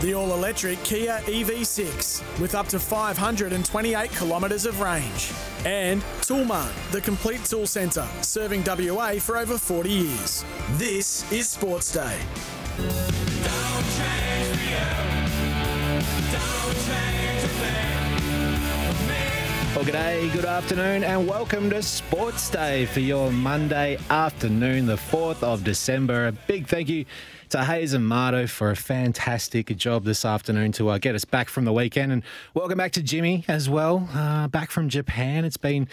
the all electric Kia EV6 with up to 528 kilometres of range. And Toolmart, the complete tool centre, serving WA for over 40 years. This is Sports Day. Well, g'day, good afternoon, and welcome to Sports Day for your Monday afternoon, the 4th of December. A big thank you to Hayes and Marto for a fantastic job this afternoon to uh, get us back from the weekend. And welcome back to Jimmy as well, uh, back from Japan. It's been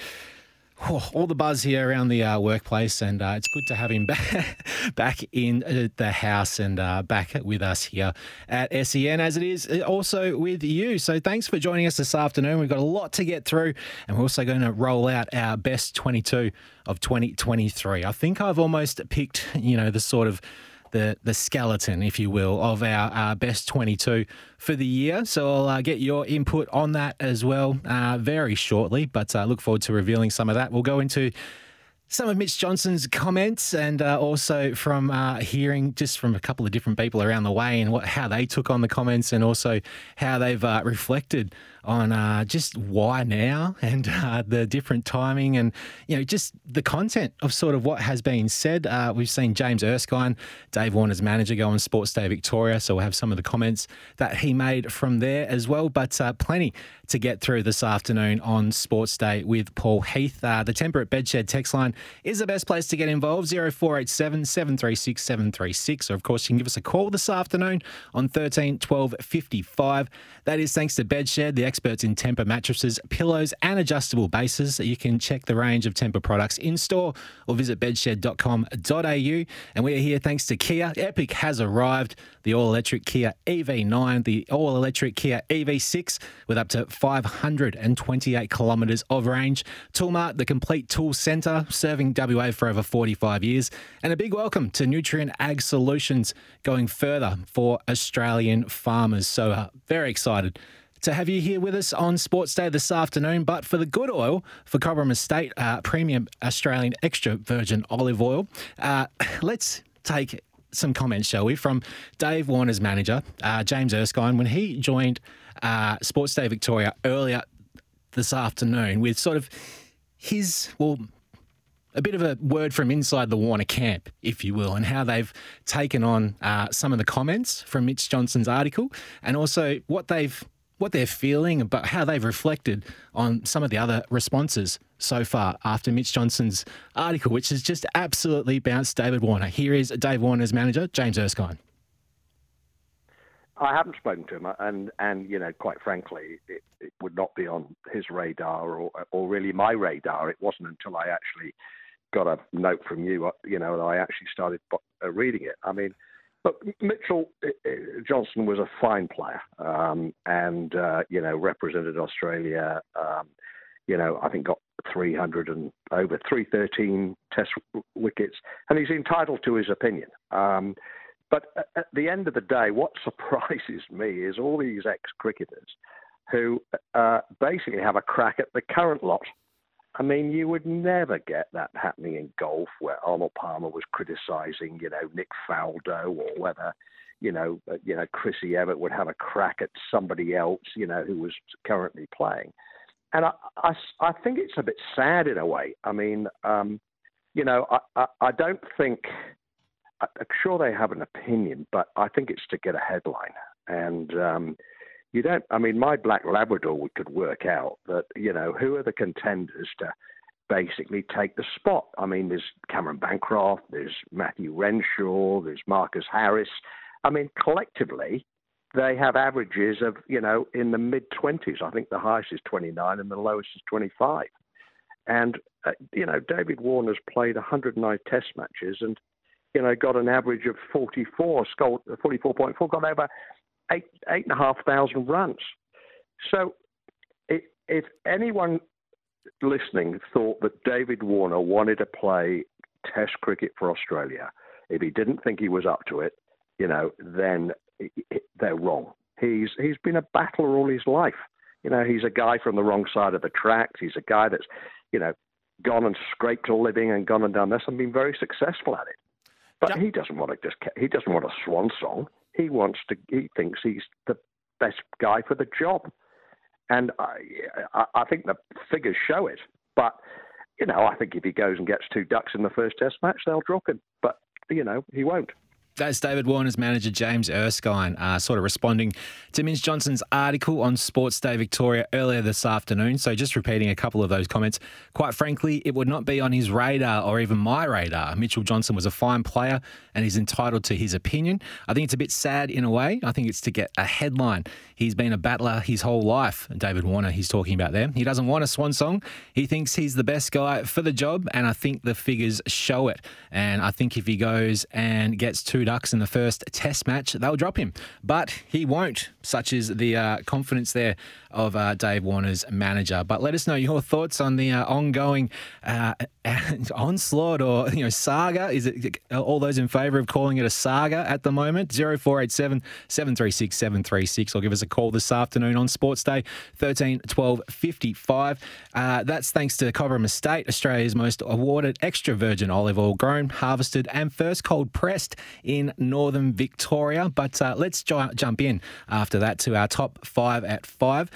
Oh, all the buzz here around the uh, workplace, and uh, it's good to have him back, back in uh, the house and uh, back with us here at SEN, as it is also with you. So, thanks for joining us this afternoon. We've got a lot to get through, and we're also going to roll out our best 22 of 2023. I think I've almost picked, you know, the sort of the the skeleton, if you will, of our, our best 22 for the year. So I'll uh, get your input on that as well uh, very shortly, but uh, look forward to revealing some of that. We'll go into some of Mitch Johnson's comments and uh, also from uh, hearing just from a couple of different people around the way and what how they took on the comments and also how they've uh, reflected on uh, just why now and uh, the different timing and you know just the content of sort of what has been said. Uh, we've seen James Erskine, Dave Warner's manager, go on Sports Day Victoria, so we'll have some of the comments that he made from there as well. But uh, plenty to get through this afternoon on Sports Day with Paul Heath. Uh, the Tempur Bedshed text line is the best place to get involved 0487 736 736. Or, of course, you can give us a call this afternoon on 13 12 55. That is thanks to Bedshed, the experts in Tempur mattresses, pillows, and adjustable bases. You can check the range of Tempur products in store or visit bedshed.com.au. And we are here thanks to Kia. Epic has arrived. The all electric Kia EV9, the all electric Kia EV6 with up to 528 kilometres of range. Toolmart, the complete tool centre, serving WA for over 45 years. And a big welcome to Nutrien Ag Solutions going further for Australian farmers. So, uh, very excited to have you here with us on Sports Day this afternoon. But for the good oil, for Cobram Estate uh, Premium Australian Extra Virgin Olive Oil, uh, let's take some comments, shall we, from Dave Warner's manager, uh, James Erskine, when he joined uh, Sports Day Victoria earlier this afternoon with sort of his, well, a bit of a word from inside the Warner camp, if you will, and how they've taken on uh, some of the comments from Mitch Johnson's article and also what they've what they're feeling, but how they've reflected on some of the other responses so far after Mitch Johnson's article, which has just absolutely bounced David Warner. Here is Dave Warner's manager, James Erskine. I haven't spoken to him, and and you know, quite frankly, it, it would not be on his radar or or really my radar. It wasn't until I actually got a note from you, you know, that I actually started uh, reading it. I mean, but Mitchell uh, uh, Johnson was a fine player, um, and uh, you know represented Australia. Um, you know, I think got 300 and over 313 Test wickets, and he's entitled to his opinion. Um, but at the end of the day, what surprises me is all these ex-cricketers who uh, basically have a crack at the current lot. I mean, you would never get that happening in golf where Arnold Palmer was criticising, you know, Nick Faldo or whether, you know, uh, you know, Chrissy Evert would have a crack at somebody else, you know, who was currently playing. And I, I, I think it's a bit sad in a way. I mean, um, you know, I, I, I don't think, I'm sure they have an opinion, but I think it's to get a headline. And, um, you don't. I mean, my black Labrador we could work out that you know who are the contenders to basically take the spot. I mean, there's Cameron Bancroft, there's Matthew Renshaw, there's Marcus Harris. I mean, collectively, they have averages of you know in the mid 20s. I think the highest is 29 and the lowest is 25. And uh, you know, David Warner's played 109 Test matches and you know got an average of 44, scored 44.4, got over eight eight and a half thousand runs. So, if, if anyone listening thought that David Warner wanted to play Test cricket for Australia, if he didn't think he was up to it, you know, then they're wrong. He's he's been a battler all his life. You know, he's a guy from the wrong side of the tracks. He's a guy that's, you know, gone and scraped a living and gone and done this and been very successful at it. But he doesn't want to just he doesn't want a swan song. He wants to. He thinks he's the best guy for the job, and I, I, think the figures show it. But you know, I think if he goes and gets two ducks in the first Test match, they'll drop him. But you know, he won't. That's David Warner's manager, James Erskine, uh, sort of responding to Mitch Johnson's article on Sports Day Victoria earlier this afternoon. So, just repeating a couple of those comments. Quite frankly, it would not be on his radar or even my radar. Mitchell Johnson was a fine player and he's entitled to his opinion. I think it's a bit sad in a way. I think it's to get a headline. He's been a battler his whole life, David Warner, he's talking about there. He doesn't want a swan song. He thinks he's the best guy for the job, and I think the figures show it. And I think if he goes and gets two Ducks in the first test match, they'll drop him. But he won't, such is the uh, confidence there of uh, Dave Warner's manager. But let us know your thoughts on the uh, ongoing uh, onslaught or you know saga. Is it all those in favour of calling it a saga at the moment? 0487 736 736 or give us a call this afternoon on Sports Day 13 12 55. Uh, that's thanks to Cobram Estate, Australia's most awarded extra virgin olive oil grown, harvested, and first cold pressed in northern Victoria. But uh, let's ju- jump in after that to our top five at five.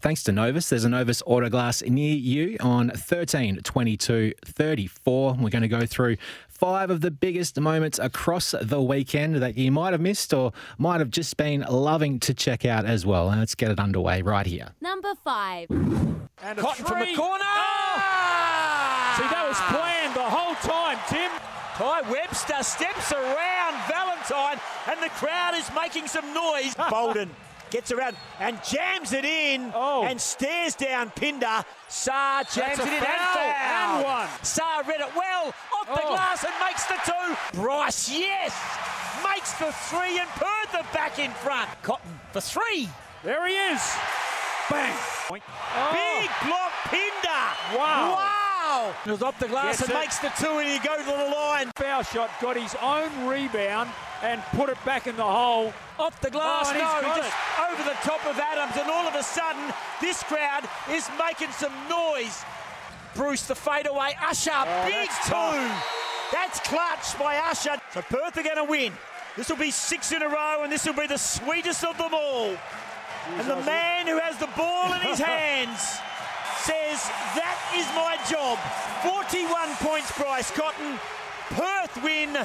Thanks to Novus, there's a Novus Autoglass near you on 13 22 34. We're going to go through five of the biggest moments across the weekend that you might have missed or might have just been loving to check out as well. And let's get it underway right here. Number five. And a Cotton from the corner. Oh! See, that was planned the whole time, Tim. Ty Webster steps around Valentine, and the crowd is making some noise. Bolden gets around and jams it in oh. and stares down Pinder. Sarr jams it in foul. and And one. Sarr read it well off oh. the glass and makes the two. Bryce, yes, makes the three and Perth are back in front. Cotton for three. There he is. Bang. Oh. Big block Pinder. Wow. Wow. It was off the glass yes, and makes the two and he goes to the line. Foul shot, got his own rebound and put it back in the hole. Off the glass, oh, no, just it. over the top of Adams, and all of a sudden, this crowd is making some noise. Bruce, the fadeaway, Usher, oh, big that's two. Tough. That's clutch by Usher. So Perth are going to win. This will be six in a row, and this will be the sweetest of them all. and the man who has the ball in his hands says, That is my job. 41 points, Bryce Cotton. Perth win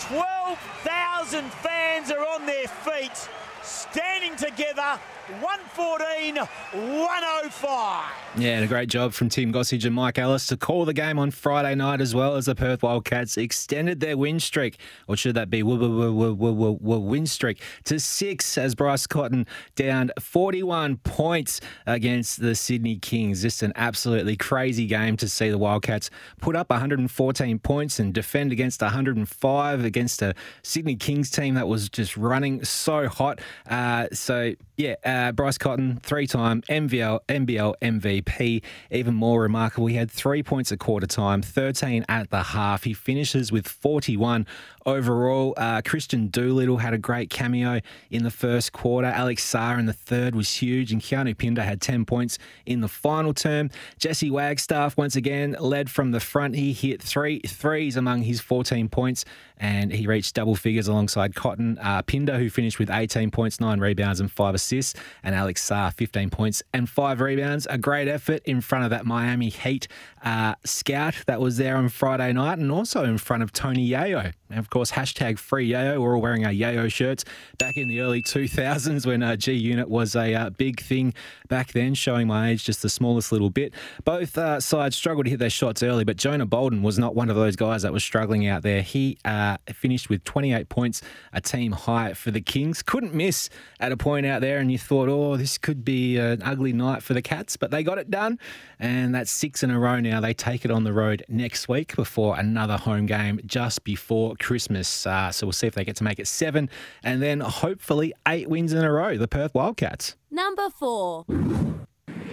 12,000 fans are on their feet, standing together 114 105. Yeah, and a great job from Tim Gossage and Mike Ellis to call the game on Friday night as well as the Perth Wildcats extended their win streak, or should that be win streak, to six as Bryce Cotton downed 41 points against the Sydney Kings. Just an absolutely crazy game to see the Wildcats put up 114 points and defend against 105 against a Sydney Kings team that was just running so hot. Uh, so, yeah. Uh, Bryce Cotton, three time NBL MVP. Even more remarkable, he had three points at quarter time, 13 at the half. He finishes with 41 overall. Uh, Kristian Doolittle had a great cameo in the first quarter. Alex Sarr in the third was huge, and Keanu Pinder had 10 points in the final term. Jesse Wagstaff, once again, led from the front. He hit three threes among his 14 points, and he reached double figures alongside Cotton uh, Pinder, who finished with 18 points, nine rebounds, and five assists and Alex Sarr, 15 points and five rebounds. A great effort in front of that Miami Heat uh, scout that was there on Friday night and also in front of Tony Yayo. And of course, hashtag free Yayo. We're all wearing our Yayo shirts back in the early 2000s when uh, G Unit was a uh, big thing back then, showing my age just the smallest little bit. Both uh, sides struggled to hit their shots early, but Jonah Bolden was not one of those guys that was struggling out there. He uh, finished with 28 points, a team high for the Kings. Couldn't miss at a point out there, and you thought, oh, this could be an ugly night for the Cats, but they got it done, and that's six in a row now. They take it on the road next week before another home game just before Christmas. Uh, so we'll see if they get to make it seven, and then hopefully eight wins in a row, the Perth Wildcats. Number four.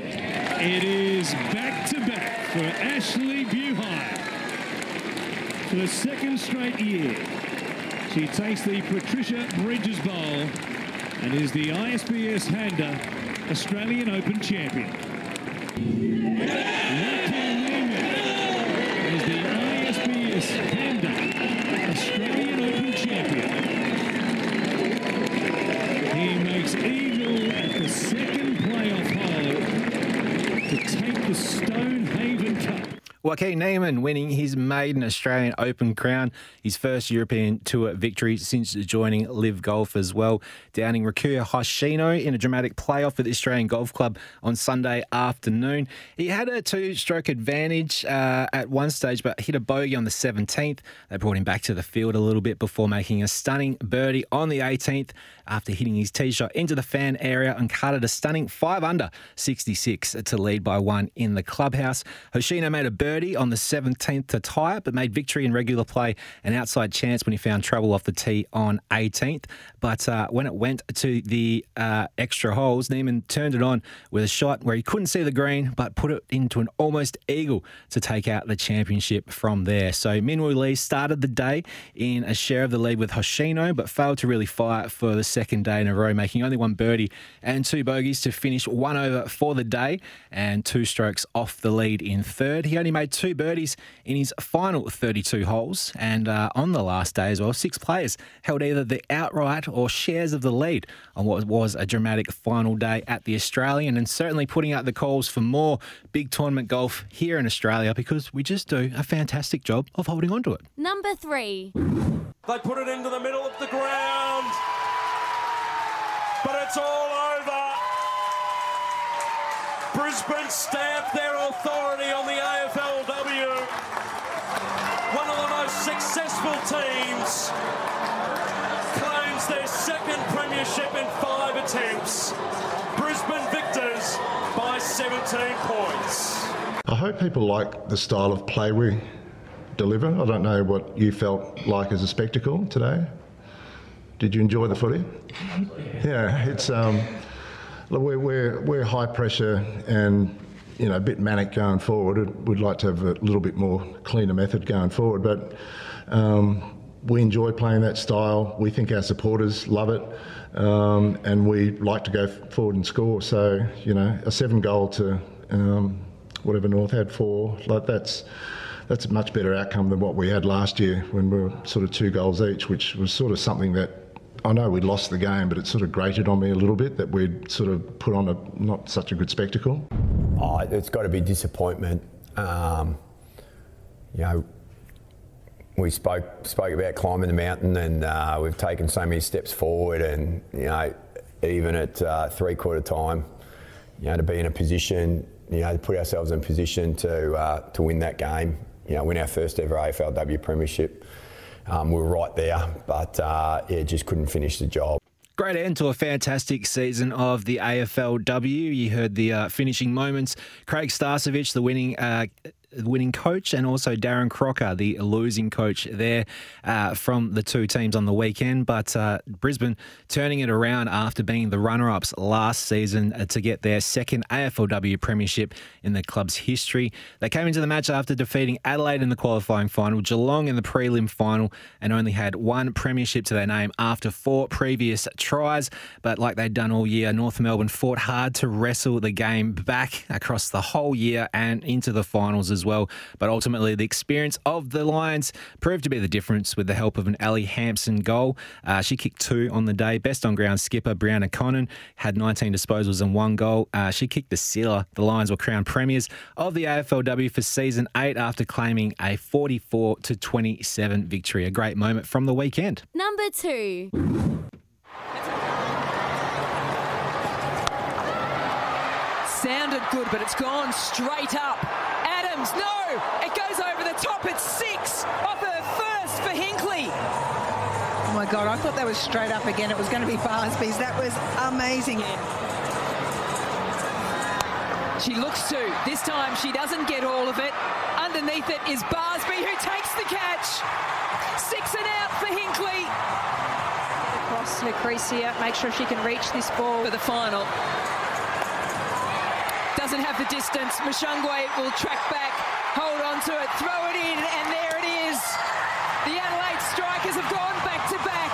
It is back to back for Ashley Buhai. For the second straight year, she takes the Patricia Bridges Bowl and is the ISPS Handa Australian Open champion. Is the ISPS Joaquin Niemann winning his maiden Australian Open crown, his first European Tour victory since joining LIV Golf as well, downing Rikuya Hoshino in a dramatic playoff for the Australian Golf Club on Sunday afternoon. He had a two-stroke advantage uh, at one stage, but hit a bogey on the 17th. They brought him back to the field a little bit before making a stunning birdie on the 18th after hitting his tee shot into the fan area and it a stunning 5 under 66 to lead by one in the clubhouse. Hoshino made a birdie on the 17th to tie it, but made victory in regular play an outside chance when he found trouble off the tee on 18th. But uh, when it went to the uh, extra holes, Niemann turned it on with a shot where he couldn't see the green, but put it into an almost eagle to take out the championship from there. So Minwoo Lee started the day in a share of the lead with Hoshino, but failed to really fire for the second day in a row, making only one birdie and two bogeys to finish one over for the day and two strokes off the lead in third. He only made two birdies in his final 32 holes, and uh, on the last day as well, six players held either the outright or shares of the lead on what was a dramatic final day at the Australian, and certainly putting out the calls for more big tournament golf here in Australia because we just do a fantastic job of holding on to it. Number three. They put it into the middle of the ground but it's all over. Brisbane stamp their teams claims their second premiership in five attempts. Brisbane victors by 17 points. I hope people like the style of play we deliver. I don't know what you felt like as a spectacle today. Did you enjoy the footy? yeah, it's um, we're, we're, we're high pressure and you know a bit manic going forward. We'd like to have a little bit more cleaner method going forward, but um, we enjoy playing that style. We think our supporters love it, um, and we like to go forward and score. So you know, a seven goal to um, whatever North had four, like that's that's a much better outcome than what we had last year when we were sort of two goals each, which was sort of something that I know we lost the game, but it sort of grated on me a little bit that we'd sort of put on a not such a good spectacle. Oh, it's got to be disappointment. Um, you know, we spoke spoke about climbing the mountain, and uh, we've taken so many steps forward, and you know, even at uh, three quarter time, you know, to be in a position, you know, to put ourselves in position to uh, to win that game, you know, win our first ever AFLW premiership um, we were right there, but uh, yeah, just couldn't finish the job. Great end to a fantastic season of the AFLW. You heard the uh, finishing moments. Craig Starcevich, the winning uh, winning coach, and also Darren Crocker, the losing coach there uh, from the two teams on the weekend. But uh, Brisbane turning it around after being the runner ups last season uh, to get their second AFLW premiership in the club's history. They came into the match after defeating Adelaide in the qualifying final, Geelong in the prelim final, and only had one premiership to their name after four previous tries. But like they'd done all year, North Melbourne fought hard to wrestle the game back across the whole year and into the finals as as well. But ultimately, the experience of the Lions proved to be the difference with the help of an Ali Hampson goal. Uh, she kicked two on the day. Best on ground skipper Breanna Koenen had 19 disposals and one goal. Uh, she kicked the sealer. The Lions were crowned premiers of the AFLW for season eight after claiming a 44 to 27 victory. A great moment from the weekend. Number two. Sounded good, but it's gone straight up. Adams, no! It goes over the top. It's six off her first for Hinkley. Oh my God, I thought that was straight up again. It was going to be Barsby's. That was amazing. She looks to. This time she doesn't get all of it. Underneath it is Barsby who takes the catch. Six and out for Hinkley. Across her crease here. Make sure she can reach this ball. For the final doesn't have the distance. Mushangwe will track back, hold on to it, throw it in, and there it is. The Adelaide Strikers have gone back to back,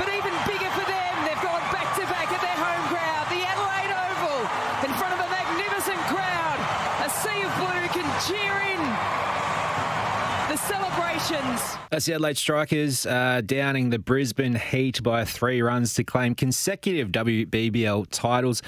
but even bigger for them, they've gone back to back at their home crowd. The Adelaide Oval, in front of a magnificent crowd. A sea of blue can cheer in the celebrations. That's the Adelaide Strikers uh, downing the Brisbane Heat by three runs to claim consecutive WBBL titles.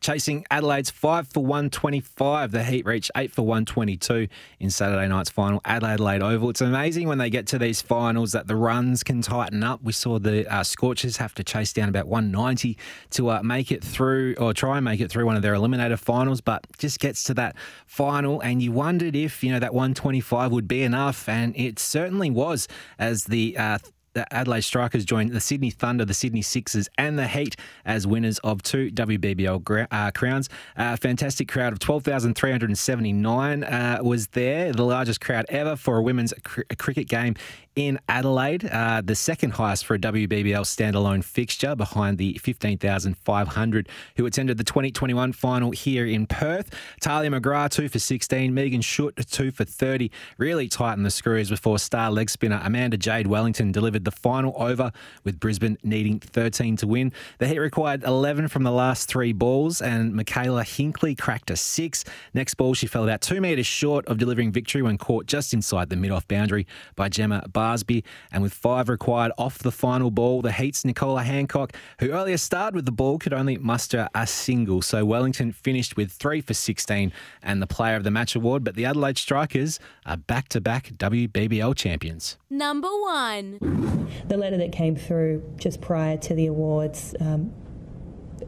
Chasing Adelaide's 5 for 125. The Heat reached 8 for 122 in Saturday night's final at Adelaide Oval. It's amazing when they get to these finals that the runs can tighten up. We saw the uh, Scorchers have to chase down about 190 to uh, make it through or try and make it through one of their eliminator finals, but just gets to that final and you wondered if, you know, that 125 would be enough and it certainly was as the uh, the Adelaide Strikers joined the Sydney Thunder, the Sydney Sixers, and the Heat as winners of two WBBL uh, crowns. A uh, fantastic crowd of 12,379 uh, was there, the largest crowd ever for a women's cr- cricket game in Adelaide, uh, the second highest for a WBBL standalone fixture behind the 15,500 who attended the 2021 final here in Perth. Tahlia McGrath, 2 for 16. Megan Schutt, 2 for 30. Really tightened the screws before star leg spinner Amanda Jade Wellington delivered the final over with Brisbane needing 13 to win. The Heat required 11 from the last three balls and Mikayla Hinkley cracked a six. Next ball, she fell about two metres short of delivering victory when caught just inside the mid-off boundary by Gemma Barsby. And with five required off the final ball, the Heat's Nicola Hancock, who earlier started with the ball, could only muster a single. So Wellington finished with three for 16 and the Player of the Match award. But the Adelaide Strikers are back to back WBBL champions. Number one. The letter that came through just prior to the awards, um,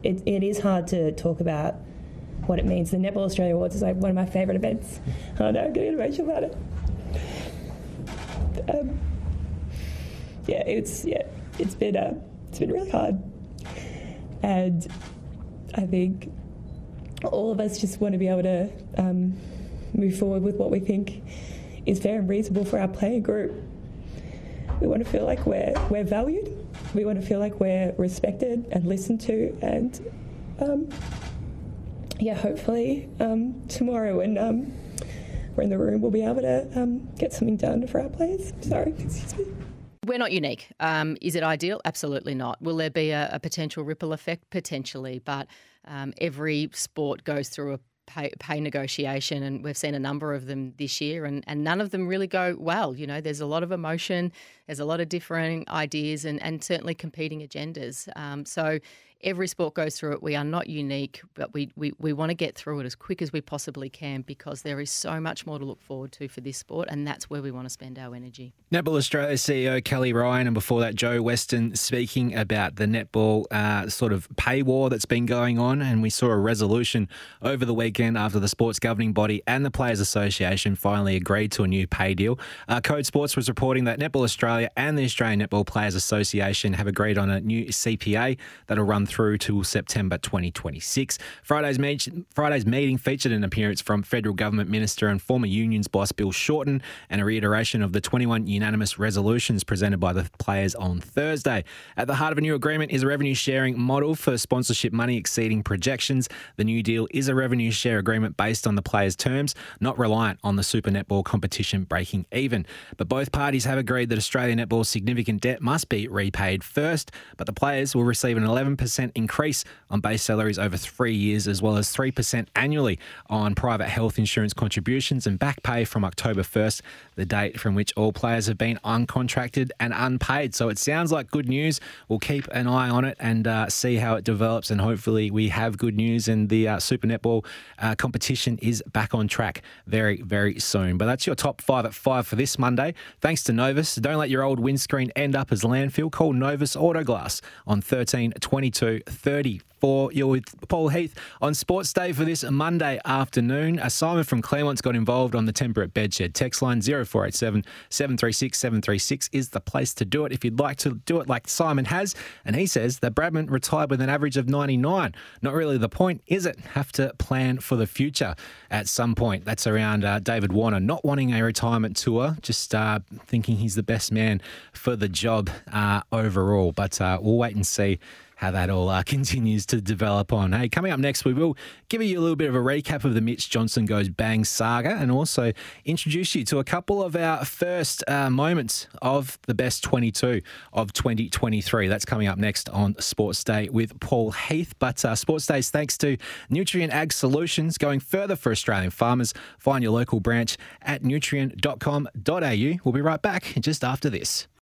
it, it is hard to talk about what it means. The Netball Australia Awards is like one of my favourite events. Oh no, I'm getting emotional about it. Um, yeah, it's yeah, it's been uh, it's been really hard, and I think all of us just want to be able to um, move forward with what we think is fair and reasonable for our player group. We want to feel like we're we're valued. We want to feel like we're respected and listened to, and um, yeah, hopefully um, tomorrow when um, we're in the room, we'll be able to um, get something done for our players. Sorry, excuse me. We're not unique. Um, is it ideal? Absolutely not. Will there be a, a potential ripple effect? Potentially, but um, every sport goes through a pay, pay, negotiation, and we've seen a number of them this year, and, and none of them really go well. You know, there's a lot of emotion, there's a lot of differing ideas, and, and certainly competing agendas. Um, so every sport goes through it. We are not unique, but we, we, we want to get through it as quick as we possibly can because there is so much more to look forward to for this sport, and that's where we want to spend our energy. Netball Australia CEO Kelly Ryan, and before that, Jo Weston speaking about the netball uh, sort of pay war that's been going on. And we saw a resolution over the weekend after the sports governing body and the Players Association finally agreed to a new pay deal. Uh, Code Sports was reporting that Netball Australia and the Australian Netball Players Association have agreed on a new CPA that'll run through to September 2026. Friday's, Friday's meeting featured an appearance from Federal Government Minister and former Unions boss Bill Shorten and a reiteration of the 21 unanimous resolutions presented by the players on Thursday. At the heart of a new agreement is a revenue sharing model for sponsorship money exceeding projections. The new deal is a revenue share agreement based on the players' terms, not reliant on the Super Netball competition breaking even. But both parties have agreed that Australian Netball's significant debt must be repaid first, but the players will receive an 11% 10% increase on base salaries over three years, as well as 3% annually on private health insurance contributions and back pay from October 1st, the date from which all players have been uncontracted and unpaid. So it sounds like good news. We'll keep an eye on it and uh, see how it develops, and hopefully we have good news and the uh, Super Netball uh, competition is back on track very, very soon. But that's your top five at five for this Monday. Thanks to Novus. Don't let your old windscreen end up as landfill. Call Novus Autoglass on 13 22 34. You're with Paul Heath on Sports Day for this Monday afternoon. Uh, Simon from Claremont's got involved on the Tempur Bedshed text line 0487 736 736 is the place to do it if you'd like to do it like Simon has. And he says that Bradman retired with an average of 99. Not really the point, is it? Have to plan for the future at some point. That's around uh, David Warner not wanting a retirement tour, just uh, thinking he's the best man for the job uh, overall. But uh, we'll wait and see how that all uh, continues to develop on. Hey, coming up next, we will give you a little bit of a recap of the Mitch Johnson Goes Bang saga and also introduce you to a couple of our first uh, moments of the best 22 of 2023. That's coming up next on Sports Day with Paul Heath. But uh, Sports Days, thanks to Nutrien Ag Solutions, going further for Australian farmers. Find your local branch at nutrien.com.au. We'll be right back just after this.